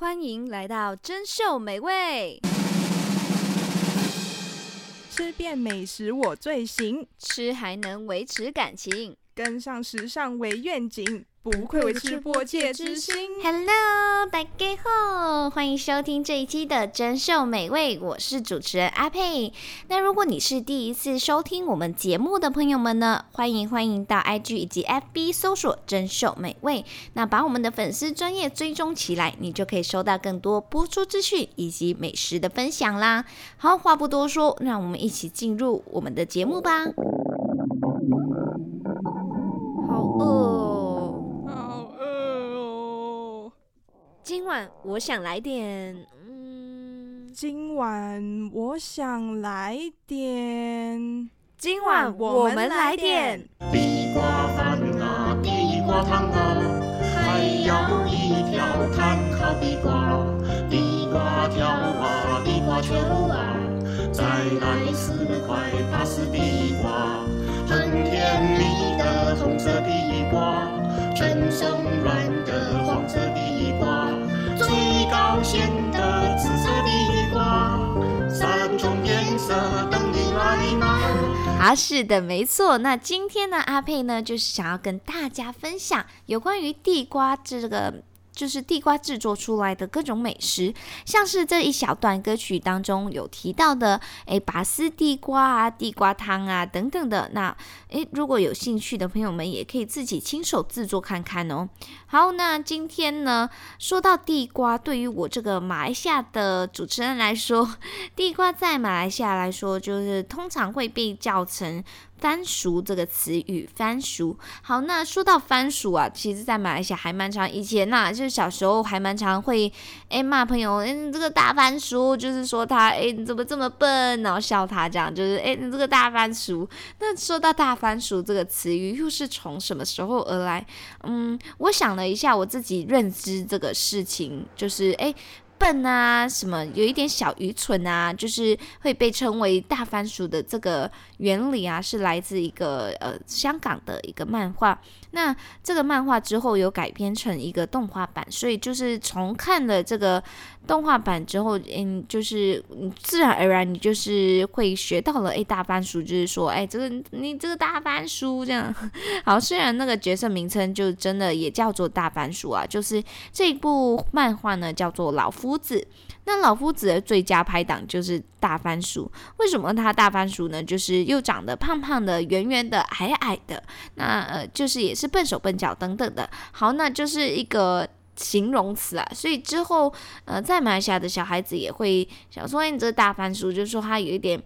欢迎来到珍秀美味，吃遍美食我最行，吃还能维持感情，跟上时尚为愿景。不愧为吃播界之星。Hello，大家好，欢迎收听这一期的珍秀美味，我是主持人阿佩。那如果你是第一次收听我们节目的朋友们呢，欢迎欢迎到 IG 以及 FB 搜索珍秀美味，那把我们的粉丝专业追踪起来，你就可以收到更多播出资讯以及美食的分享啦。好，话不多说，让我们一起进入我们的节目吧。好饿。今晚我想来点，嗯，今晚我想来点，今晚我们来点地瓜饭啊，地瓜汤啊，还要一条炭烤地瓜，地瓜条啊，地瓜球啊，再来四块巴斯地瓜，很甜蜜的红色地瓜，真松软的黄色地瓜。最高鲜的紫色地瓜，三种颜色等你来拿。啊，是的，没错。那今天呢，阿佩呢，就是想要跟大家分享有关于地瓜这个。就是地瓜制作出来的各种美食，像是这一小段歌曲当中有提到的，诶，拔丝地瓜啊，地瓜汤啊等等的。那诶，如果有兴趣的朋友们，也可以自己亲手制作看看哦。好，那今天呢，说到地瓜，对于我这个马来西亚的主持人来说，地瓜在马来西亚来说，就是通常会被叫成。番薯这个词语，番薯。好，那说到番薯啊，其实，在马来西亚还蛮常，以前呐、就是小时候还蛮常会，哎骂朋友，哎你这个大番薯，就是说他，哎你怎么这么笨，然后笑他这样，就是哎你这个大番薯。那说到大番薯这个词语，又是从什么时候而来？嗯，我想了一下，我自己认知这个事情，就是哎。笨啊，什么有一点小愚蠢啊，就是会被称为大番薯的这个原理啊，是来自一个呃香港的一个漫画。那这个漫画之后有改编成一个动画版，所以就是从看了这个动画版之后，嗯，就是自然而然你就是会学到了，哎，大番薯就是说，哎，这个你这个大番薯这样。好，虽然那个角色名称就真的也叫做大番薯啊，就是这部漫画呢叫做老。夫子，那老夫子的最佳拍档就是大番薯。为什么他大番薯呢？就是又长得胖胖的、圆圆的、矮矮的，那呃，就是也是笨手笨脚等等的。好，那就是一个形容词啊。所以之后呃，在马来西亚的小孩子也会想说，哎，你这大番薯，就是说他有一点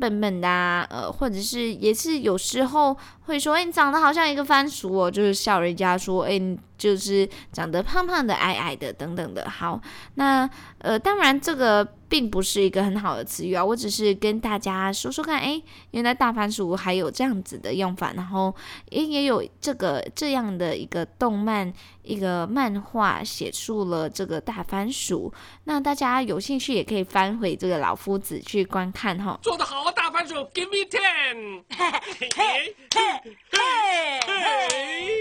笨笨的啊，呃，或者是也是有时候会说，哎，你长得好像一个番薯哦，就是笑人家说，哎。就是长得胖胖的、矮矮的等等的。好，那呃，当然这个并不是一个很好的词语啊，我只是跟大家说说看，哎，原来大番薯还有这样子的用法，然后也也有这个这样的一个动漫、一个漫画写出了这个大番薯。那大家有兴趣也可以翻回这个老夫子去观看哈。做得好，大番薯，Give me ten，嘿 嘿嘿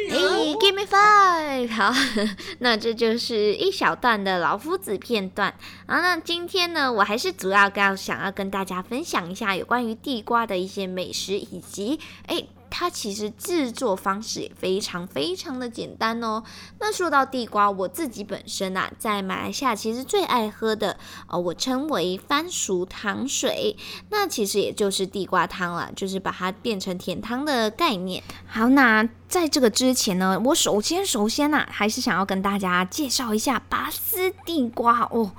嘿，Give me five。好，那这就是一小段的老夫子片段。好，那今天呢，我还是主要要想要跟大家分享一下有关于地瓜的一些美食，以及诶。它其实制作方式也非常非常的简单哦。那说到地瓜，我自己本身啊，在马来西亚其实最爱喝的，呃，我称为番薯糖水，那其实也就是地瓜汤了，就是把它变成甜汤的概念。好，那在这个之前呢，我首先首先呐、啊，还是想要跟大家介绍一下拔丝地瓜哦。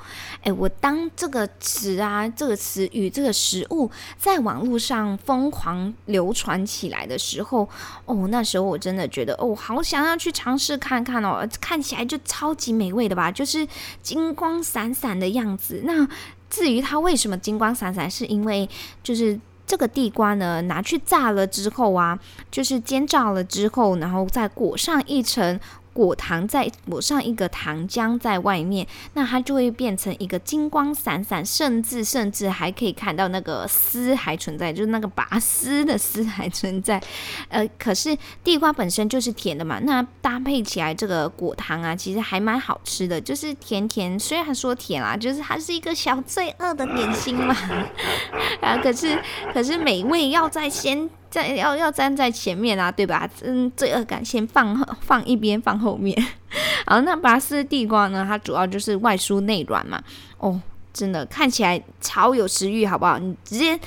诶，我当这个词啊，这个词语，这个食物在网络上疯狂流传起来的，时候哦，那时候我真的觉得哦，好想要去尝试看看哦，看起来就超级美味的吧，就是金光闪闪的样子。那至于它为什么金光闪闪，是因为就是这个地瓜呢，拿去炸了之后啊，就是煎炸了之后，然后再裹上一层。果糖再抹上一个糖浆在外面，那它就会变成一个金光闪闪，甚至甚至还可以看到那个丝还存在，就是那个拔丝的丝还存在。呃，可是地瓜本身就是甜的嘛，那搭配起来这个果糖啊，其实还蛮好吃的，就是甜甜。虽然说甜啦，就是它是一个小罪恶的点心嘛。啊，可是可是美味要在先。要要站在前面啊，对吧？嗯，罪恶感先放放一边，放后面。好，那拔丝地瓜呢？它主要就是外酥内软嘛。哦，真的看起来超有食欲，好不好？你直接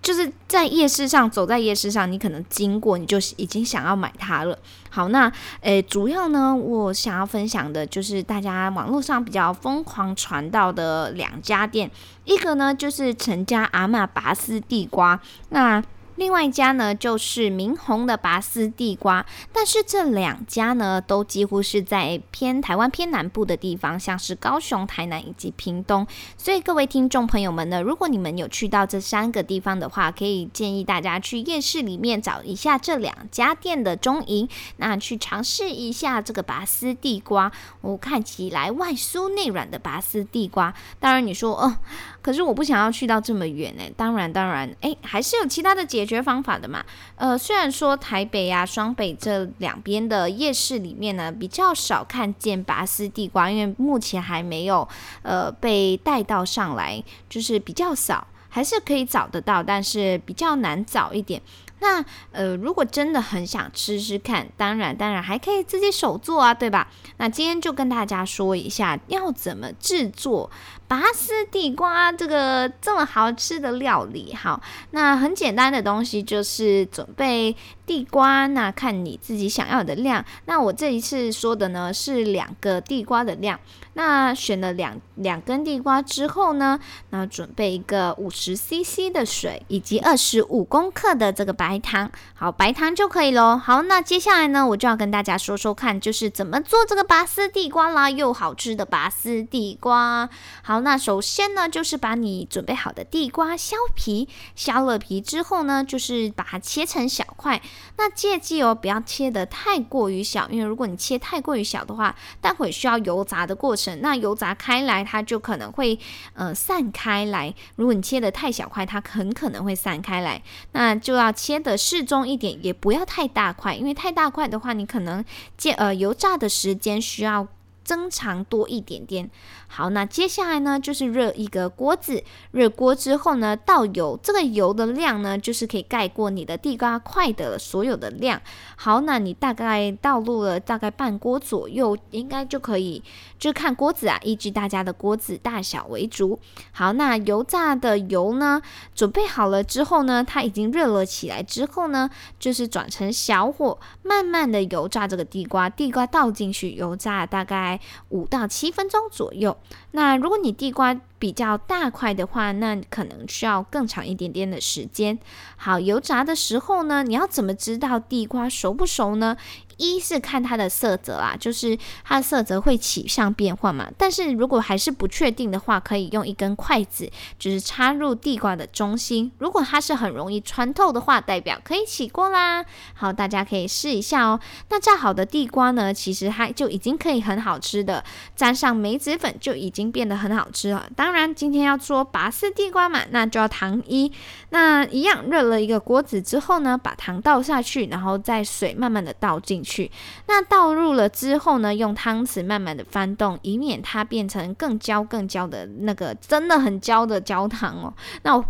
就是在夜市上走在夜市上，你可能经过，你就已经想要买它了。好，那诶，主要呢，我想要分享的就是大家网络上比较疯狂传到的两家店，一个呢就是陈家阿嬷拔丝地瓜，那。另外一家呢，就是明宏的拔丝地瓜，但是这两家呢，都几乎是在偏台湾偏南部的地方，像是高雄、台南以及屏东。所以各位听众朋友们呢，如果你们有去到这三个地方的话，可以建议大家去夜市里面找一下这两家店的踪影，那去尝试一下这个拔丝地瓜。我看起来外酥内软的拔丝地瓜，当然你说哦。可是我不想要去到这么远呢。当然，当然，哎，还是有其他的解决方法的嘛。呃，虽然说台北啊、双北这两边的夜市里面呢，比较少看见拔丝地瓜，因为目前还没有呃被带到上来，就是比较少，还是可以找得到，但是比较难找一点。那呃，如果真的很想吃吃看，当然当然还可以自己手做啊，对吧？那今天就跟大家说一下要怎么制作拔丝地瓜这个这么好吃的料理。好，那很简单的东西就是准备地瓜，那看你自己想要的量。那我这一次说的呢是两个地瓜的量。那选了两两根地瓜之后呢，那准备一个五十 CC 的水，以及二十五公克的这个白糖，好，白糖就可以喽。好，那接下来呢，我就要跟大家说说看，就是怎么做这个拔丝地瓜啦，又好吃的拔丝地瓜。好，那首先呢，就是把你准备好的地瓜削皮，削了皮之后呢，就是把它切成小块。那切记哦，不要切得太过于小，因为如果你切太过于小的话，待会需要油炸的过程。那油炸开来，它就可能会呃散开来。如果你切得太小块，它很可能会散开来。那就要切得适中一点，也不要太大块，因为太大块的话，你可能煎呃油炸的时间需要增长多一点点。好，那接下来呢，就是热一个锅子，热锅之后呢，倒油，这个油的量呢，就是可以盖过你的地瓜块的所有的量。好，那你大概倒入了大概半锅左右，应该就可以，就看锅子啊，依据大家的锅子大小为主。好，那油炸的油呢，准备好了之后呢，它已经热了起来之后呢，就是转成小火，慢慢的油炸这个地瓜，地瓜倒进去油炸大概五到七分钟左右。那如果你地瓜比较大块的话，那可能需要更长一点点的时间。好，油炸的时候呢，你要怎么知道地瓜熟不熟呢？一是看它的色泽啊，就是它的色泽会起相变化嘛。但是如果还是不确定的话，可以用一根筷子，就是插入地瓜的中心。如果它是很容易穿透的话，代表可以起锅啦。好，大家可以试一下哦。那炸好的地瓜呢，其实它就已经可以很好吃的，沾上梅子粉就已经变得很好吃了。当然，今天要做拔丝地瓜嘛，那就要糖衣。那一样热了一个锅子之后呢，把糖倒下去，然后再水慢慢的倒进去。去，那倒入了之后呢，用汤匙慢慢的翻动，以免它变成更焦更焦的那个真的很焦的焦糖哦。那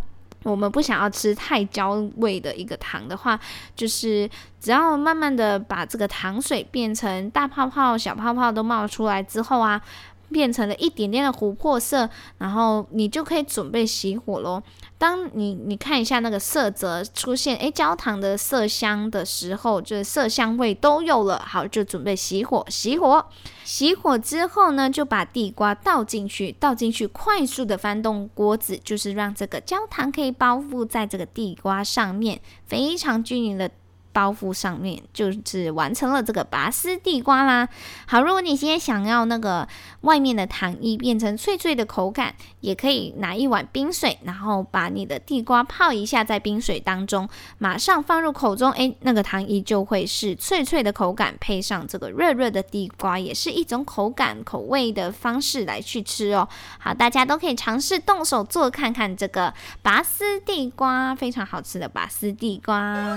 我们不想要吃太焦味的一个糖的话，就是只要慢慢的把这个糖水变成大泡泡、小泡泡都冒出来之后啊，变成了一点点的琥珀色，然后你就可以准备熄火喽。当你你看一下那个色泽出现，诶，焦糖的色香的时候，就是色香味都有了，好，就准备熄火。熄火，熄火之后呢，就把地瓜倒进去，倒进去，快速的翻动锅子，就是让这个焦糖可以包覆在这个地瓜上面，非常均匀的。包覆上面，就是完成了这个拔丝地瓜啦。好，如果你今天想要那个外面的糖衣变成脆脆的口感，也可以拿一碗冰水，然后把你的地瓜泡一下在冰水当中，马上放入口中，诶，那个糖衣就会是脆脆的口感，配上这个热热的地瓜，也是一种口感口味的方式来去吃哦。好，大家都可以尝试动手做看看这个拔丝地瓜，非常好吃的拔丝地瓜。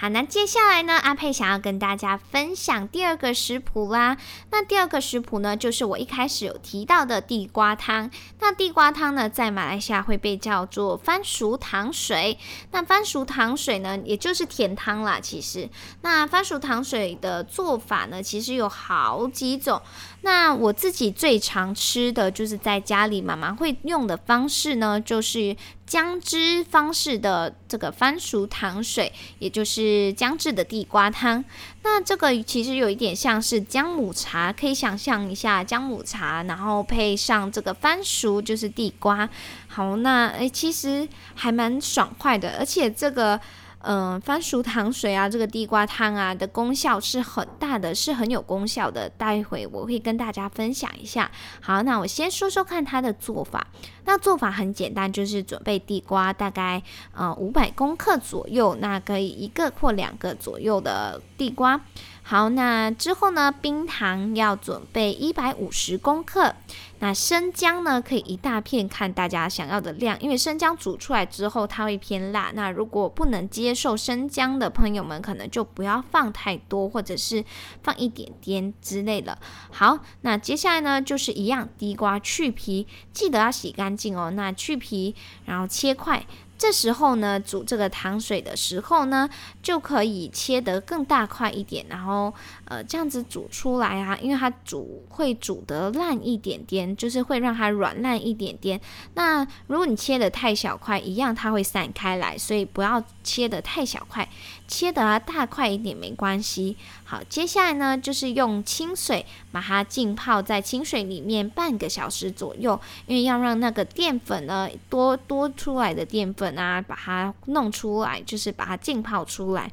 好，那接下来呢，阿佩想要跟大家分享第二个食谱啦。那第二个食谱呢，就是我一开始有提到的地瓜汤。那地瓜汤呢，在马来西亚会被叫做番薯糖水。那番薯糖水呢，也就是甜汤啦。其实，那番薯糖水的做法呢，其实有好几种。那我自己最常吃的就是在家里妈妈会用的方式呢，就是。姜汁方式的这个番薯糖水，也就是姜汁的地瓜汤。那这个其实有一点像是姜母茶，可以想象一下姜母茶，然后配上这个番薯，就是地瓜。好，那诶，其实还蛮爽快的，而且这个。嗯、番薯糖水啊，这个地瓜汤啊的功效是很大的，是很有功效的。待会我会跟大家分享一下。好，那我先说说看它的做法。那做法很简单，就是准备地瓜大概呃五百公克左右，那可以一个或两个左右的地瓜。好，那之后呢，冰糖要准备一百五十公克。那生姜呢，可以一大片，看大家想要的量，因为生姜煮出来之后它会偏辣。那如果不能接受生姜的朋友们，可能就不要放太多，或者是放一点点之类的。好，那接下来呢，就是一样，地瓜去皮，记得要洗干净哦。那去皮，然后切块。这时候呢，煮这个糖水的时候呢，就可以切得更大块一点，然后呃这样子煮出来啊，因为它煮会煮得烂一点点，就是会让它软烂一点点。那如果你切得太小块，一样它会散开来，所以不要切得太小块。切得大块一点没关系。好，接下来呢，就是用清水把它浸泡在清水里面半个小时左右，因为要让那个淀粉呢多多出来的淀粉啊，把它弄出来，就是把它浸泡出来。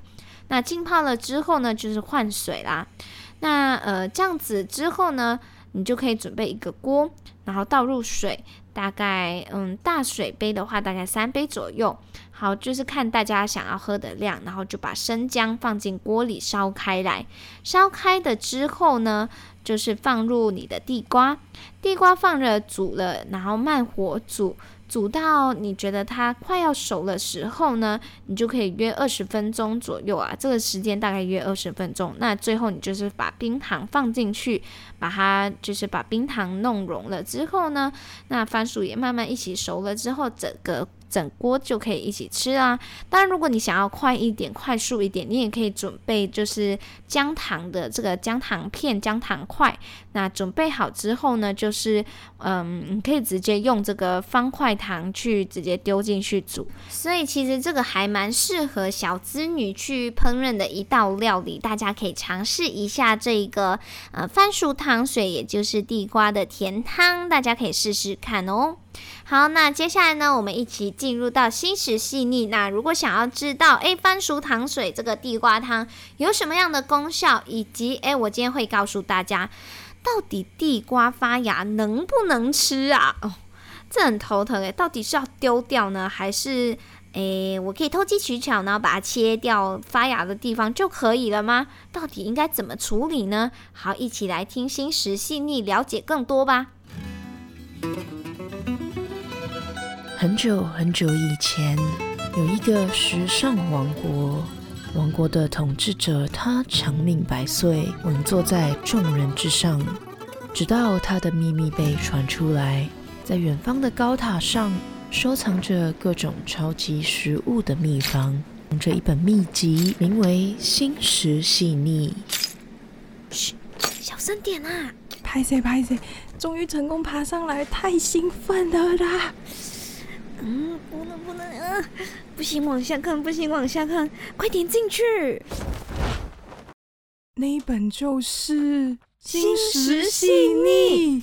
那浸泡了之后呢，就是换水啦。那呃这样子之后呢，你就可以准备一个锅，然后倒入水，大概嗯大水杯的话，大概三杯左右。好，就是看大家想要喝的量，然后就把生姜放进锅里烧开来。烧开的之后呢，就是放入你的地瓜，地瓜放着煮了，然后慢火煮，煮到你觉得它快要熟的时候呢，你就可以约二十分钟左右啊，这个时间大概约二十分钟。那最后你就是把冰糖放进去，把它就是把冰糖弄融了之后呢，那番薯也慢慢一起熟了之后，整个。整锅就可以一起吃啊！当然，如果你想要快一点、快速一点，你也可以准备就是姜糖的这个姜糖片、姜糖块。那准备好之后呢，就是嗯，你可以直接用这个方块糖去直接丢进去煮。所以其实这个还蛮适合小资女去烹饪的一道料理，大家可以尝试一下这一个呃番薯糖水，也就是地瓜的甜汤，大家可以试试看哦。好，那接下来呢，我们一起进入到心食细腻。那如果想要知道，诶，番薯糖水这个地瓜汤有什么样的功效，以及诶，我今天会告诉大家，到底地瓜发芽能不能吃啊？哦，这很头疼诶，到底是要丢掉呢，还是诶，我可以偷机取巧，然后把它切掉发芽的地方就可以了吗？到底应该怎么处理呢？好，一起来听心食细腻，了解更多吧。很久很久以前，有一个时尚王国。王国的统治者，他长命百岁，稳坐在众人之上。直到他的秘密被传出来，在远方的高塔上，收藏着各种超级食物的秘方。这一本秘籍名为《心食细腻》。嘘，小声点啊！拍谁拍谁，终于成功爬上来，太兴奋了啦！嗯，不能不能，嗯、啊，不行，往下看，不行，往下看，快点进去。那一本就是《心石细腻》。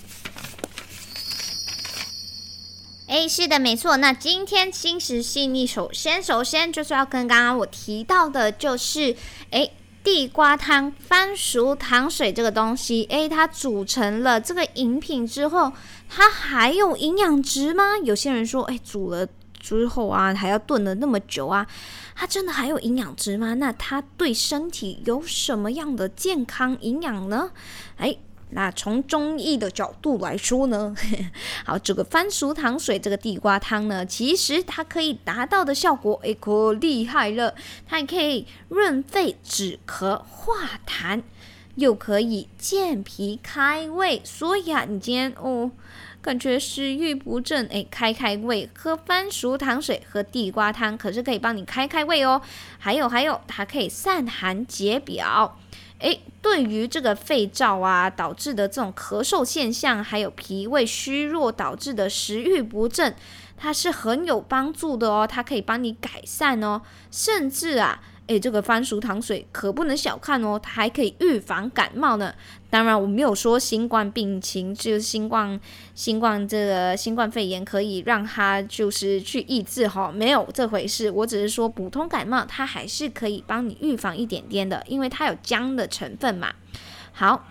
哎，是的，没错。那今天心石细腻，首先首先就是要跟刚刚我提到的，就是哎，地瓜汤、番薯糖水这个东西，哎，它煮成了这个饮品之后，它还有营养值吗？有些人说，哎，煮了之后啊，还要炖了那么久啊，它真的还有营养值吗？那它对身体有什么样的健康营养呢？哎。那从中医的角度来说呢，好，这个番薯糖水，这个地瓜汤呢，其实它可以达到的效果，哎，可厉害了！它还可以润肺止咳、化痰，又可以健脾开胃。所以啊，你今天哦，感觉食欲不振，哎，开开胃，喝番薯糖水、喝地瓜汤，可是可以帮你开开胃哦。还有还有，它可以散寒解表。诶，对于这个肺燥啊导致的这种咳嗽现象，还有脾胃虚弱导致的食欲不振，它是很有帮助的哦。它可以帮你改善哦，甚至啊。诶，这个番薯糖水可不能小看哦，它还可以预防感冒呢。当然，我没有说新冠病情就是新冠、新冠这个新冠肺炎可以让它就是去抑制哈，没有这回事。我只是说普通感冒，它还是可以帮你预防一点点的，因为它有姜的成分嘛。好。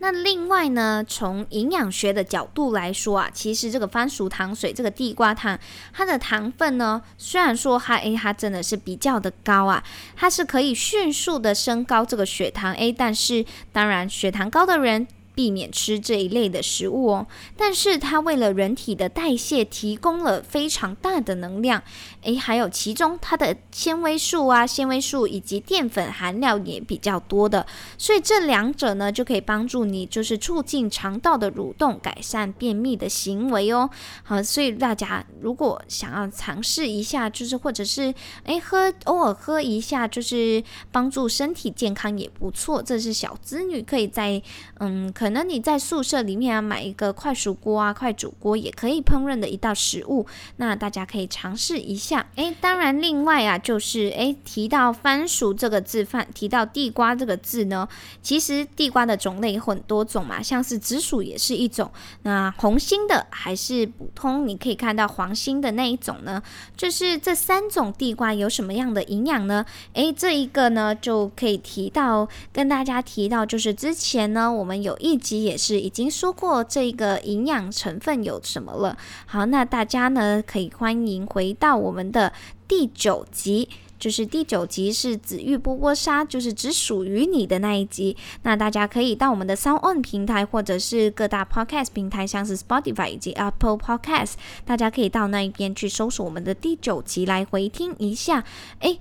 那另外呢，从营养学的角度来说啊，其实这个番薯糖水、这个地瓜汤，它的糖分呢，虽然说它诶，它真的是比较的高啊，它是可以迅速的升高这个血糖诶，但是当然血糖高的人。避免吃这一类的食物哦，但是它为了人体的代谢提供了非常大的能量，诶，还有其中它的纤维素啊，纤维素以及淀粉含量也比较多的，所以这两者呢就可以帮助你，就是促进肠道的蠕动，改善便秘的行为哦。好，所以大家如果想要尝试一下，就是或者是诶喝偶尔喝一下，就是帮助身体健康也不错。这是小资女可以在嗯。可能你在宿舍里面啊，买一个快熟锅啊、快煮锅也可以烹饪的一道食物，那大家可以尝试一下。诶，当然另外啊，就是诶提到番薯这个字，饭提到地瓜这个字呢，其实地瓜的种类很多种嘛，像是紫薯也是一种，那红心的还是普通，你可以看到黄心的那一种呢，就是这三种地瓜有什么样的营养呢？诶，这一个呢就可以提到跟大家提到，就是之前呢我们有。一集也是已经说过这个营养成分有什么了。好，那大家呢可以欢迎回到我们们的第九集，就是第九集是紫玉波波沙，就是只属于你的那一集。那大家可以到我们的 SoundOn 平台，或者是各大 Podcast 平台，像是 Spotify 以及 Apple Podcast，大家可以到那一边去搜索我们的第九集来回听一下。诶。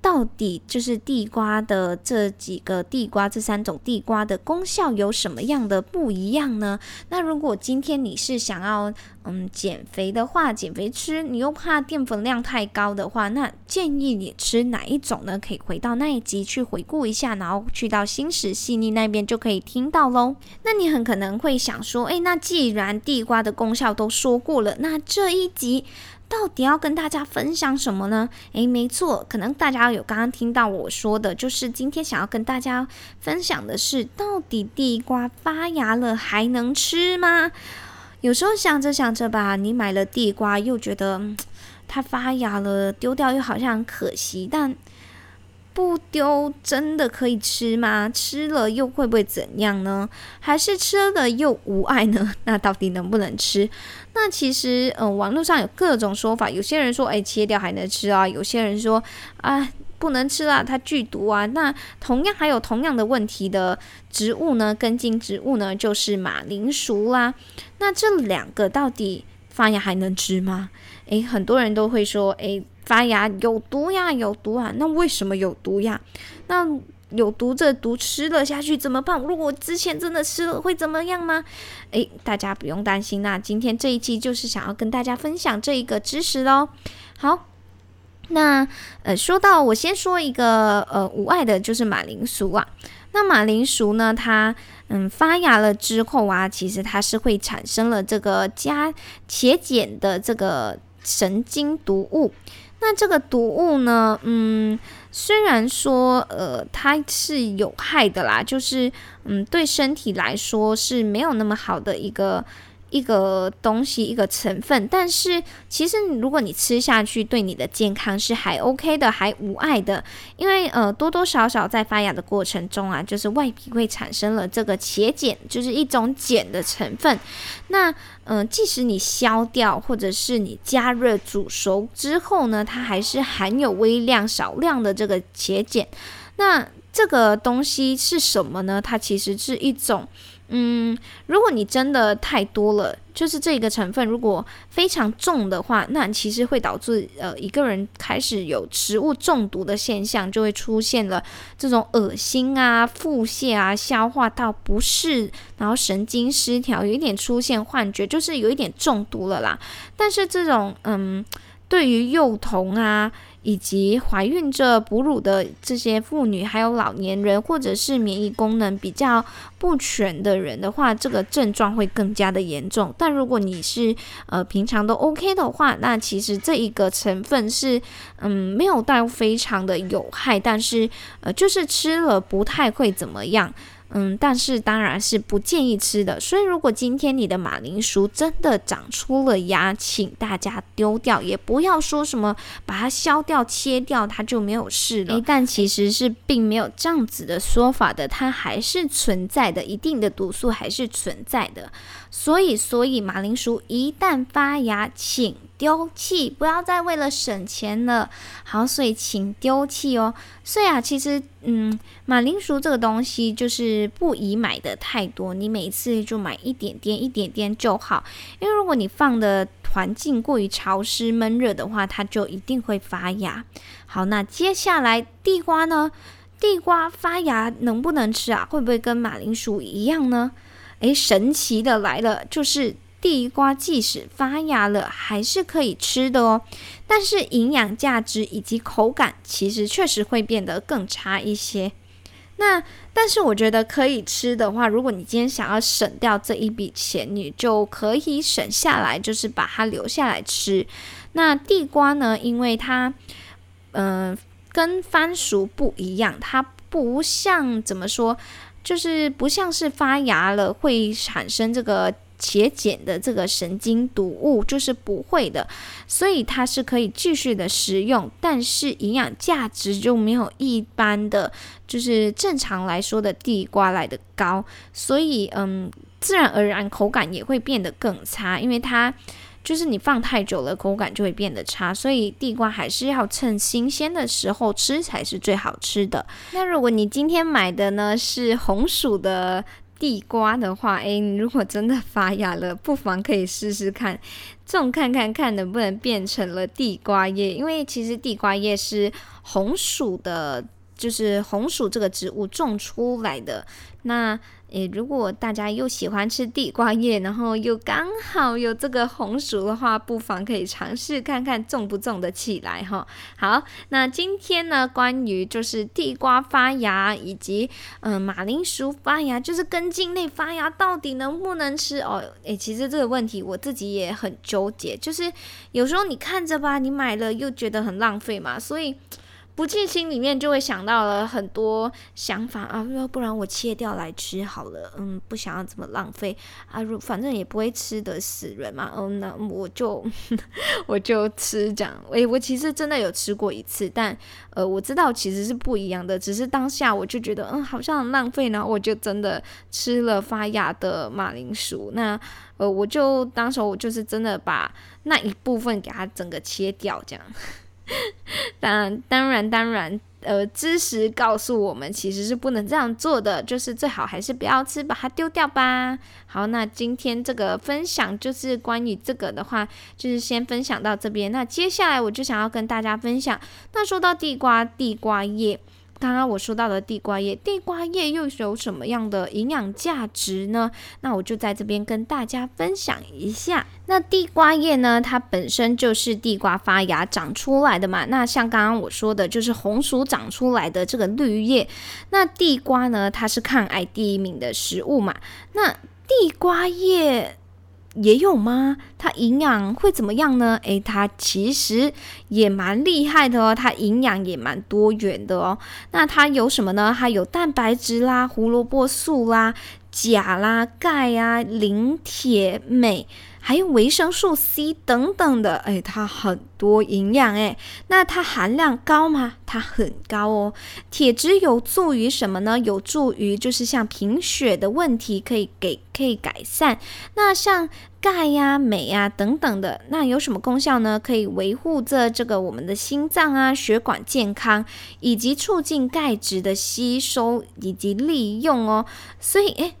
到底就是地瓜的这几个地瓜，这三种地瓜的功效有什么样的不一样呢？那如果今天你是想要嗯减肥的话，减肥吃你又怕淀粉量太高的话，那建议你吃哪一种呢？可以回到那一集去回顾一下，然后去到心食细腻那边就可以听到喽。那你很可能会想说，诶，那既然地瓜的功效都说过了，那这一集。到底要跟大家分享什么呢？诶，没错，可能大家有刚刚听到我说的，就是今天想要跟大家分享的是，到底地瓜发芽了还能吃吗？有时候想着想着吧，你买了地瓜又觉得它发芽了，丢掉又好像很可惜，但。不丢真的可以吃吗？吃了又会不会怎样呢？还是吃了又无碍呢？那到底能不能吃？那其实，嗯、网络上有各种说法。有些人说，哎，切掉还能吃啊；有些人说，啊，不能吃啊，它剧毒啊。那同样还有同样的问题的植物呢，根茎植物呢，就是马铃薯啦。那这两个到底发芽还能吃吗？诶，很多人都会说，诶。发芽有毒呀，有毒啊！那为什么有毒呀？那有毒这毒吃了下去怎么办？如果之前真的吃了会怎么样吗？诶，大家不用担心，那今天这一期就是想要跟大家分享这一个知识喽。好，那呃，说到我先说一个呃无碍的，就是马铃薯啊。那马铃薯呢，它嗯发芽了之后啊，其实它是会产生了这个加茄碱的这个神经毒物。那这个毒物呢，嗯，虽然说，呃，它是有害的啦，就是，嗯，对身体来说是没有那么好的一个一个东西，一个成分，但是其实如果你吃下去，对你的健康是还 OK 的，还无碍的。因为呃，多多少少在发芽的过程中啊，就是外皮会产生了这个茄碱，就是一种碱的成分。那嗯、呃，即使你削掉，或者是你加热煮熟之后呢，它还是含有微量少量的这个茄碱。那这个东西是什么呢？它其实是一种。嗯，如果你真的太多了，就是这个成分如果非常重的话，那其实会导致呃一个人开始有食物中毒的现象，就会出现了这种恶心啊、腹泻啊、消化道不适，然后神经失调，有一点出现幻觉，就是有一点中毒了啦。但是这种嗯，对于幼童啊。以及怀孕着哺乳的这些妇女，还有老年人，或者是免疫功能比较不全的人的话，这个症状会更加的严重。但如果你是呃平常都 OK 的话，那其实这一个成分是嗯没有到非常的有害，但是呃就是吃了不太会怎么样。嗯，但是当然是不建议吃的。所以，如果今天你的马铃薯真的长出了芽，请大家丢掉，也不要说什么把它削掉、切掉，它就没有事了。但其实是并没有这样子的说法的，它还是存在的，一定的毒素还是存在的。所以，所以马铃薯一旦发芽，请丢弃，不要再为了省钱了。好，所以请丢弃哦。所以啊，其实，嗯，马铃薯这个东西就是不宜买的太多，你每次就买一点点、一点点就好。因为如果你放的环境过于潮湿、闷热的话，它就一定会发芽。好，那接下来地瓜呢？地瓜发芽能不能吃啊？会不会跟马铃薯一样呢？诶，神奇的来了，就是地瓜即使发芽了，还是可以吃的哦。但是营养价值以及口感，其实确实会变得更差一些。那但是我觉得可以吃的话，如果你今天想要省掉这一笔钱，你就可以省下来，就是把它留下来吃。那地瓜呢？因为它，嗯、跟番薯不一样，它不像怎么说？就是不像是发芽了会产生这个茄碱的这个神经毒物，就是不会的，所以它是可以继续的食用，但是营养价值就没有一般的就是正常来说的地瓜来的高，所以嗯，自然而然口感也会变得更差，因为它。就是你放太久了，口感就会变得差，所以地瓜还是要趁新鲜的时候吃才是最好吃的。那如果你今天买的呢是红薯的地瓜的话，诶，你如果真的发芽了，不妨可以试试看，种看看看能不能变成了地瓜叶，因为其实地瓜叶是红薯的，就是红薯这个植物种出来的。那诶，如果大家又喜欢吃地瓜叶，然后又刚好有这个红薯的话，不妨可以尝试看看种不种得起来哈。好，那今天呢，关于就是地瓜发芽以及嗯马铃薯发芽，就是根茎类发芽，到底能不能吃哦？诶，其实这个问题我自己也很纠结，就是有时候你看着吧，你买了又觉得很浪费嘛，所以。不禁心里面就会想到了很多想法啊，要不然我切掉来吃好了，嗯，不想要这么浪费啊，如反正也不会吃得死人嘛，嗯，那我就 我就吃这样。诶，我其实真的有吃过一次，但呃，我知道其实是不一样的，只是当下我就觉得嗯，好像浪费，然后我就真的吃了发芽的马铃薯。那呃，我就当时我就是真的把那一部分给它整个切掉，这样。当然，当然，当然，呃，知识告诉我们其实是不能这样做的，就是最好还是不要吃，把它丢掉吧。好，那今天这个分享就是关于这个的话，就是先分享到这边。那接下来我就想要跟大家分享，那说到地瓜，地瓜叶。刚刚我说到的地瓜叶，地瓜叶又有什么样的营养价值呢？那我就在这边跟大家分享一下。那地瓜叶呢，它本身就是地瓜发芽长出来的嘛。那像刚刚我说的，就是红薯长出来的这个绿叶。那地瓜呢，它是抗癌第一名的食物嘛。那地瓜叶。也有吗？它营养会怎么样呢？诶，它其实也蛮厉害的哦，它营养也蛮多元的哦。那它有什么呢？它有蛋白质啦、胡萝卜素啦、钾啦、钙啊、磷、铁、镁。还有维生素 C 等等的，哎，它很多营养哎，那它含量高吗？它很高哦。铁质有助于什么呢？有助于就是像贫血的问题可以给可以改善。那像钙呀、镁呀等等的，那有什么功效呢？可以维护着这个我们的心脏啊、血管健康，以及促进钙质的吸收以及利用哦。所以哎。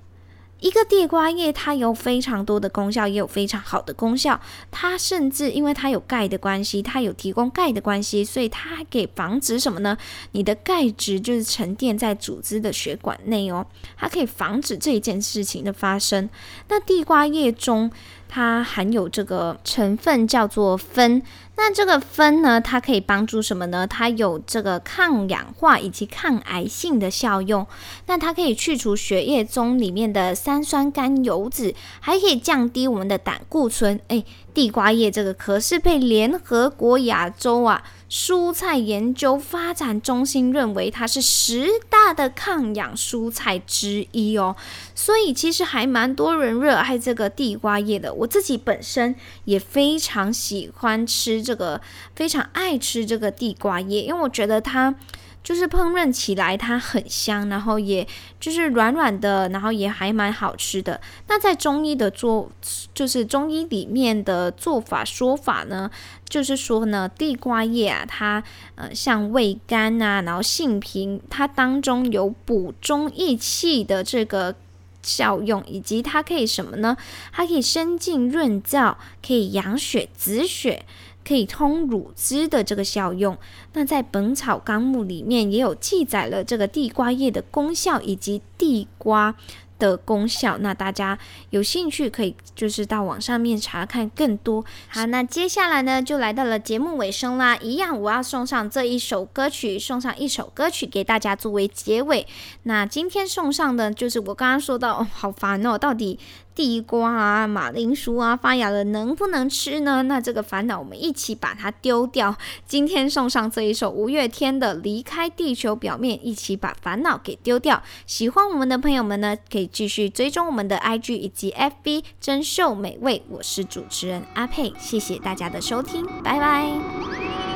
一个地瓜叶，它有非常多的功效，也有非常好的功效。它甚至因为它有钙的关系，它有提供钙的关系，所以它还可以防止什么呢？你的钙质就是沉淀在组织的血管内哦，它可以防止这一件事情的发生。那地瓜叶中，它含有这个成分叫做酚。那这个酚呢，它可以帮助什么呢？它有这个抗氧化以及抗癌性的效用。那它可以去除血液中里面的三酸甘油脂，还可以降低我们的胆固醇。哎，地瓜叶这个可是被联合国亚洲啊蔬菜研究发展中心认为它是十大的抗氧蔬菜之一哦。所以其实还蛮多人热爱这个地瓜叶的。我自己本身也非常喜欢吃。这个非常爱吃这个地瓜叶，因为我觉得它就是烹饪起来它很香，然后也就是软软的，然后也还蛮好吃的。那在中医的做，就是中医里面的做法说法呢，就是说呢，地瓜叶啊，它呃像味甘啊，然后性平，它当中有补中益气的这个效用，以及它可以什么呢？它可以生津润燥，可以养血止血。可以通乳汁的这个效用，那在《本草纲目》里面也有记载了这个地瓜叶的功效以及地瓜的功效。那大家有兴趣可以就是到网上面查看更多。好，那接下来呢就来到了节目尾声啦，一样我要送上这一首歌曲，送上一首歌曲给大家作为结尾。那今天送上的就是我刚刚说到，哦，好烦哦，到底。地瓜啊，马铃薯啊，发芽了能不能吃呢？那这个烦恼我们一起把它丢掉。今天送上这一首五月天的《离开地球表面》，一起把烦恼给丢掉。喜欢我们的朋友们呢，可以继续追踪我们的 IG 以及 FB 珍秀美味。我是主持人阿佩，谢谢大家的收听，拜拜。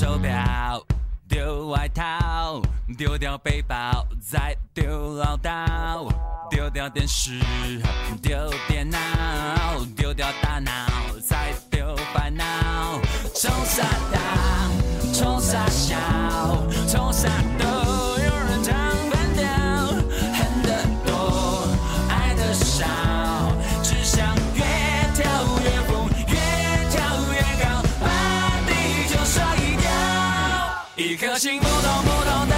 手表，丢外套，丢掉背包，再丢唠叨，丢掉电视，丢电脑，丢掉大脑，再丢烦恼。冲啥大，冲啥小，冲啥都。一颗心扑通扑通。